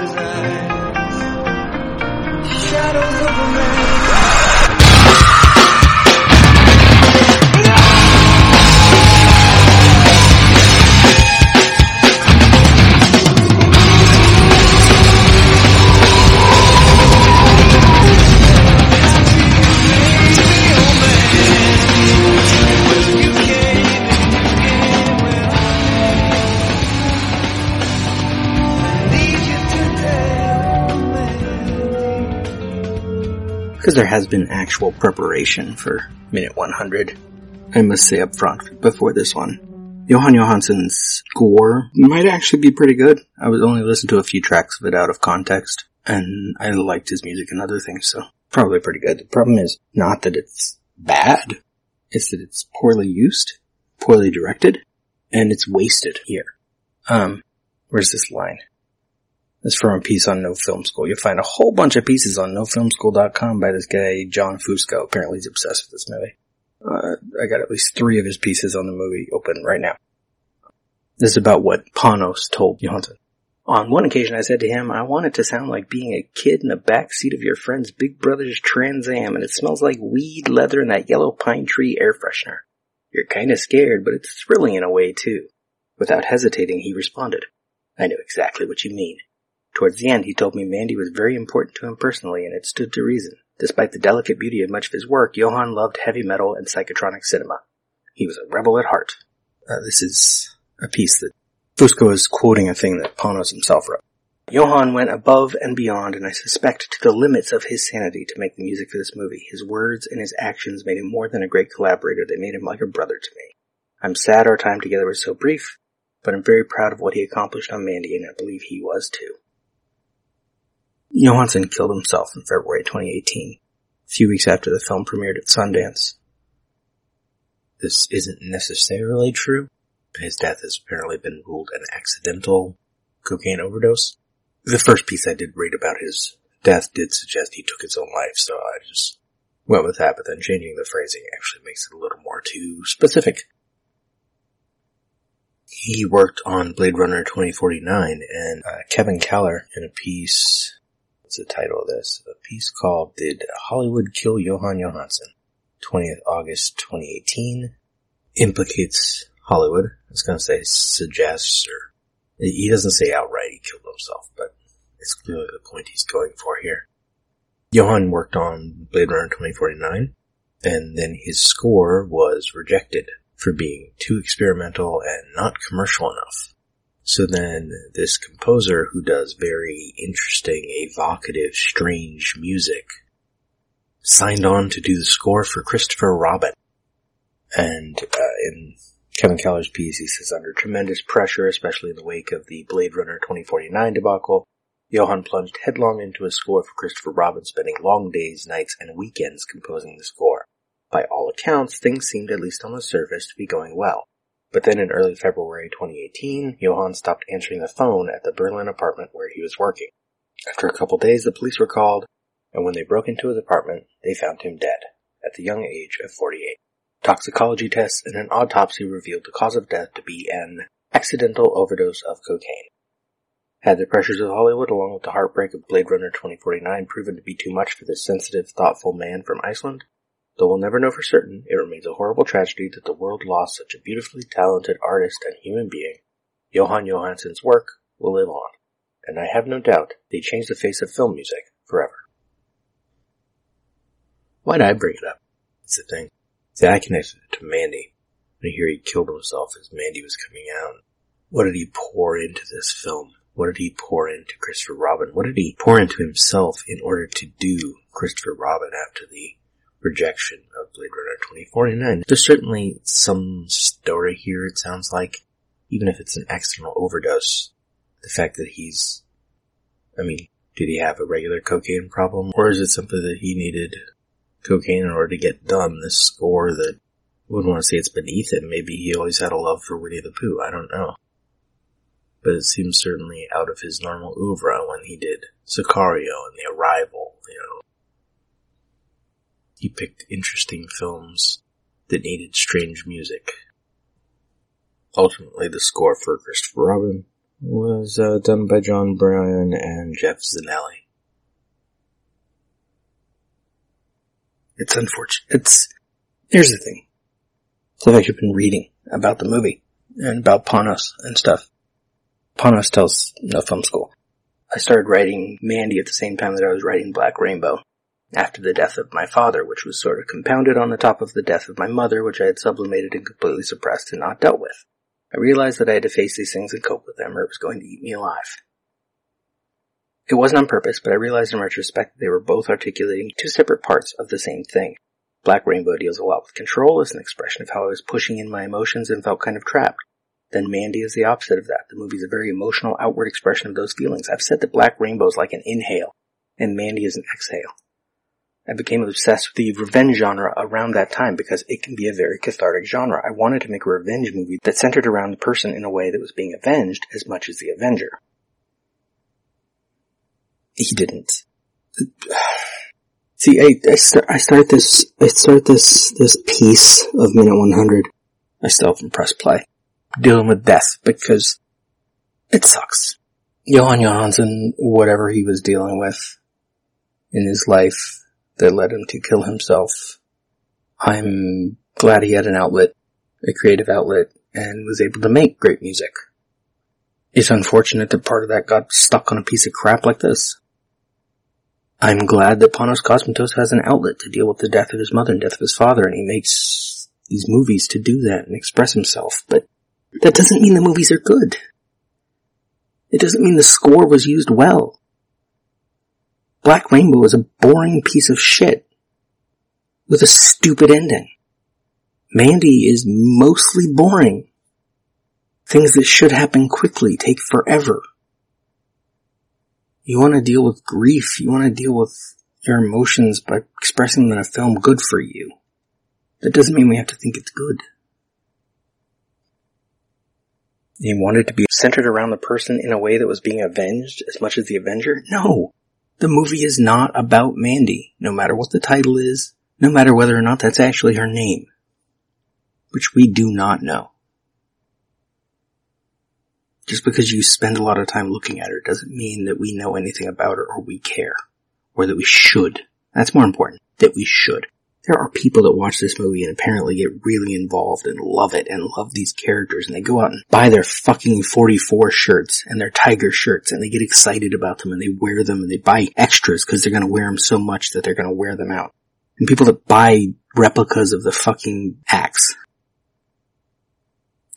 design. Because there has been actual preparation for minute 100. I must say up front before this one. Johann Johannsson's score might actually be pretty good. I was only listened to a few tracks of it out of context, and I liked his music and other things, so probably pretty good. The problem is not that it's bad, it's that it's poorly used, poorly directed, and it's wasted here. Um, where's this line? This from a piece on No Film School. You'll find a whole bunch of pieces on nofilmschool.com by this guy, John Fusco. Apparently he's obsessed with this movie. Uh, I got at least three of his pieces on the movie open right now. This is about what Panos told Johannsson. On one occasion I said to him, I want it to sound like being a kid in the back seat of your friend's big brother's Trans Am and it smells like weed, leather, and that yellow pine tree air freshener. You're kinda scared, but it's thrilling in a way too. Without hesitating, he responded, I know exactly what you mean. Towards the end, he told me Mandy was very important to him personally, and it stood to reason. Despite the delicate beauty of much of his work, Johann loved heavy metal and psychotronic cinema. He was a rebel at heart. Uh, this is a piece that Fusco is quoting a thing that Panos himself wrote. Johann went above and beyond, and I suspect to the limits of his sanity to make the music for this movie. His words and his actions made him more than a great collaborator, they made him like a brother to me. I'm sad our time together was so brief, but I'm very proud of what he accomplished on Mandy, and I believe he was too. Johannsson killed himself in February 2018, a few weeks after the film premiered at Sundance. This isn't necessarily true. His death has apparently been ruled an accidental cocaine overdose. The first piece I did read about his death did suggest he took his own life, so I just went with that, but then changing the phrasing actually makes it a little more too specific. He worked on Blade Runner 2049 and uh, Kevin Keller in a piece What's the title of this? A piece called Did Hollywood Kill Johann Johannsson? 20th August 2018. Implicates Hollywood. I was gonna say suggests or he doesn't say outright he killed himself, but it's clearly the point he's going for here. Johann worked on Blade Runner 2049 and then his score was rejected for being too experimental and not commercial enough. So then this composer who does very interesting, evocative, strange music signed on to do the score for Christopher Robin. And uh, in Kevin Keller's piece, he says, under tremendous pressure, especially in the wake of the Blade Runner 2049 debacle, Johann plunged headlong into a score for Christopher Robin, spending long days, nights, and weekends composing the score. By all accounts, things seemed, at least on the surface, to be going well. But then in early February 2018, Johann stopped answering the phone at the Berlin apartment where he was working. After a couple days, the police were called, and when they broke into his apartment, they found him dead, at the young age of 48. Toxicology tests and an autopsy revealed the cause of death to be an accidental overdose of cocaine. Had the pressures of Hollywood, along with the heartbreak of Blade Runner 2049, proven to be too much for this sensitive, thoughtful man from Iceland? Though we'll never know for certain, it remains a horrible tragedy that the world lost such a beautifully talented artist and human being. Johann Johannsson's work will live on, and I have no doubt they changed the face of film music forever. Why'd I bring it up? It's the thing. See, I connected it to Mandy. I hear he killed himself as Mandy was coming out. What did he pour into this film? What did he pour into Christopher Robin? What did he pour into himself in order to do Christopher Robin after the rejection of Blade Runner 2049. There's certainly some story here, it sounds like, even if it's an accidental overdose. The fact that he's, I mean, did he have a regular cocaine problem? Or is it simply that he needed cocaine in order to get done this score that wouldn't want to say it's beneath him. Maybe he always had a love for Winnie the Pooh. I don't know. But it seems certainly out of his normal oeuvre when he did Sicario and The Arrival, he picked interesting films that needed strange music. Ultimately, the score for Christopher Robin was uh, done by Jon Brion and Geoff Zanelli. It's unfortunate. It's, here's the thing. So I've actually been reading about the movie and about Panos and stuff. Panos tells No Film School. I started writing Mandy at the same time that I was writing Black Rainbow after the death of my father, which was sort of compounded on the top of the death of my mother, which I had sublimated and completely suppressed and not dealt with. I realized that I had to face these things and cope with them or it was going to eat me alive. It wasn't on purpose, but I realized in retrospect that they were both articulating two separate parts of the same thing. Black Rainbow deals a lot with control as an expression of how I was pushing in my emotions and felt kind of trapped. Then Mandy is the opposite of that. The movie is a very emotional outward expression of those feelings. I've said that Black Rainbow is like an inhale, and Mandy is an exhale. I became obsessed with the revenge genre around that time because it can be a very cathartic genre. I wanted to make a revenge movie that centered around the person in a way that was being avenged as much as the avenger. He didn't. See, I, I start, I start this, I start this, this piece of minute 100. I still haven't play. Dealing with death because it sucks. Johann Johannsson, whatever he was dealing with in his life that led him to kill himself, I'm glad he had an outlet, a creative outlet, and was able to make great music. It's unfortunate that part of that got stuck on a piece of crap like this. I'm glad that Panos Cosmatos has an outlet to deal with the death of his mother and death of his father, and he makes these movies to do that and express himself, but that doesn't mean the movies are good. It doesn't mean the score was used well. Black Rainbow is a boring piece of shit with a stupid ending. Mandy is mostly boring. Things that should happen quickly take forever. You want to deal with grief. You want to deal with your emotions by expressing them in a film good for you. That doesn't mean we have to think it's good. You want it to be centered around the person in a way that was being avenged as much as the Avenger? No. The movie is not about Mandy, no matter what the title is, no matter whether or not that's actually her name. Which we do not know. Just because you spend a lot of time looking at her doesn't mean that we know anything about her or we care. Or that we should. That's more important. That we should. There are people that watch this movie and apparently get really involved and love it and love these characters and they go out and buy their fucking 44 shirts and their tiger shirts and they get excited about them and they wear them and they buy extras because they're going to wear them so much that they're going to wear them out. And people that buy replicas of the fucking axe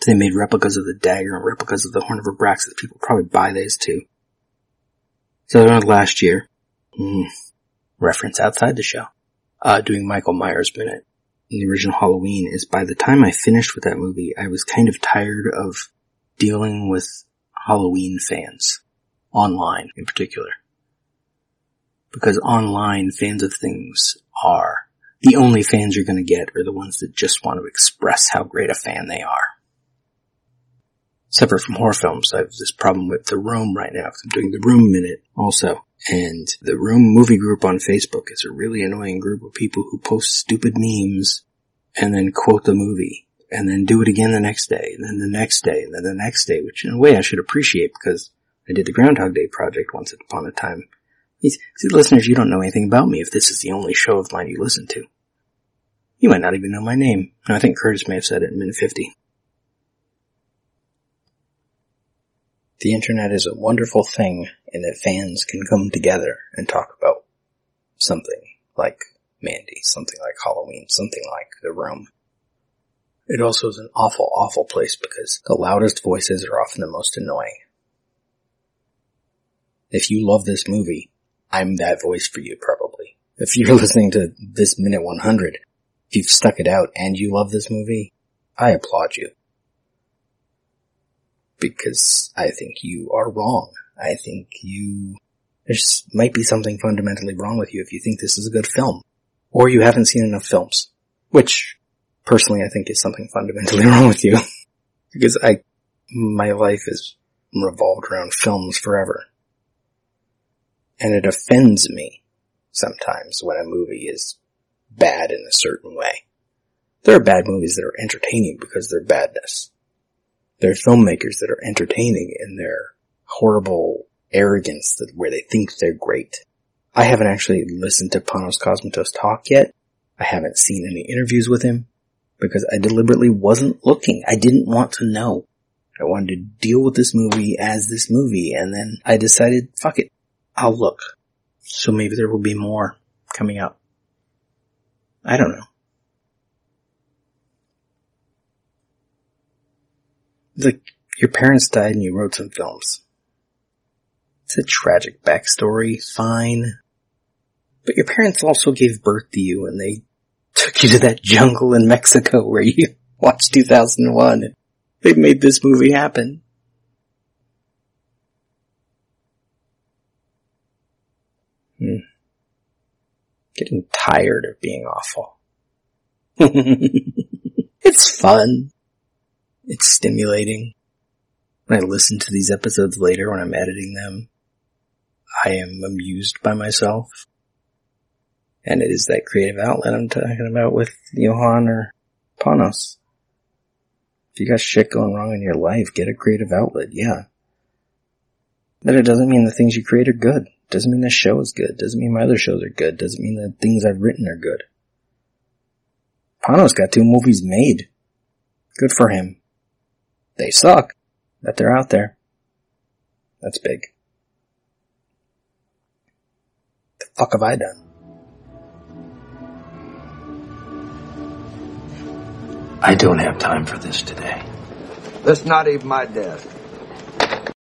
they made replicas of the dagger and replicas of the Horn of Abraxas. People probably buy those too. So around last year, mm, reference outside the show, uh, doing Michael Myers Minute in the original Halloween is by the time I finished with that movie, I was kind of tired of dealing with Halloween fans. Online in particular. Because online fans of things are the only fans you're going to get are the ones that just want to express how great a fan they are separate from horror films, I have this problem with The Room right now. because I'm doing The Room Minute also. And the Room movie group on Facebook is a really annoying group of people who post stupid memes and then quote the movie and then do it again the next day and then the next day and then the next day, which in a way I should appreciate because I did the Groundhog Day project once upon a time. See, listeners, you don't know anything about me if this is the only show of mine you listen to. You might not even know my name. No, I think Curtis may have said it in minute 50. The internet is a wonderful thing in that fans can come together and talk about something like Mandy, something like Halloween, something like The Room. It also is an awful, awful place because the loudest voices are often the most annoying. If you love this movie, I'm that voice for you probably. If you're listening to this minute 100, if you've stuck it out and you love this movie, I applaud you because I think you are wrong. I think you, there might be something fundamentally wrong with you if you think this is a good film. Or you haven't seen enough films. Which, personally, I think is something fundamentally wrong with you. because I, my life is revolved around films forever. And it offends me sometimes when a movie is bad in a certain way. There are bad movies that are entertaining because they're badness. They're filmmakers that are entertaining in their horrible arrogance that where they think they're great. I haven't actually listened to Panos Cosmatos talk yet. I haven't seen any interviews with him because I deliberately wasn't looking. I didn't want to know. I wanted to deal with this movie as this movie and then I decided, fuck it, I'll look. So maybe there will be more coming up. I don't know. Like your parents died and you wrote some films. It's a tragic backstory, fine. But your parents also gave birth to you and they took you to that jungle in Mexico where you watched 2001. They made this movie happen. Hmm. Getting tired of being awful. it's fun. It's stimulating. When I listen to these episodes later when I'm editing them, I am amused by myself. And it is that creative outlet I'm talking about with Johann or Panos. If you got shit going wrong in your life, get a creative outlet, yeah. But it doesn't mean the things you create are good. Doesn't mean the show is good. Doesn't mean my other shows are good. Doesn't mean the things I've written are good. Panos got two movies made. Good for him. They suck, that they're out there. That's big. The fuck have I done? I don't have time for this today. That's not even my desk.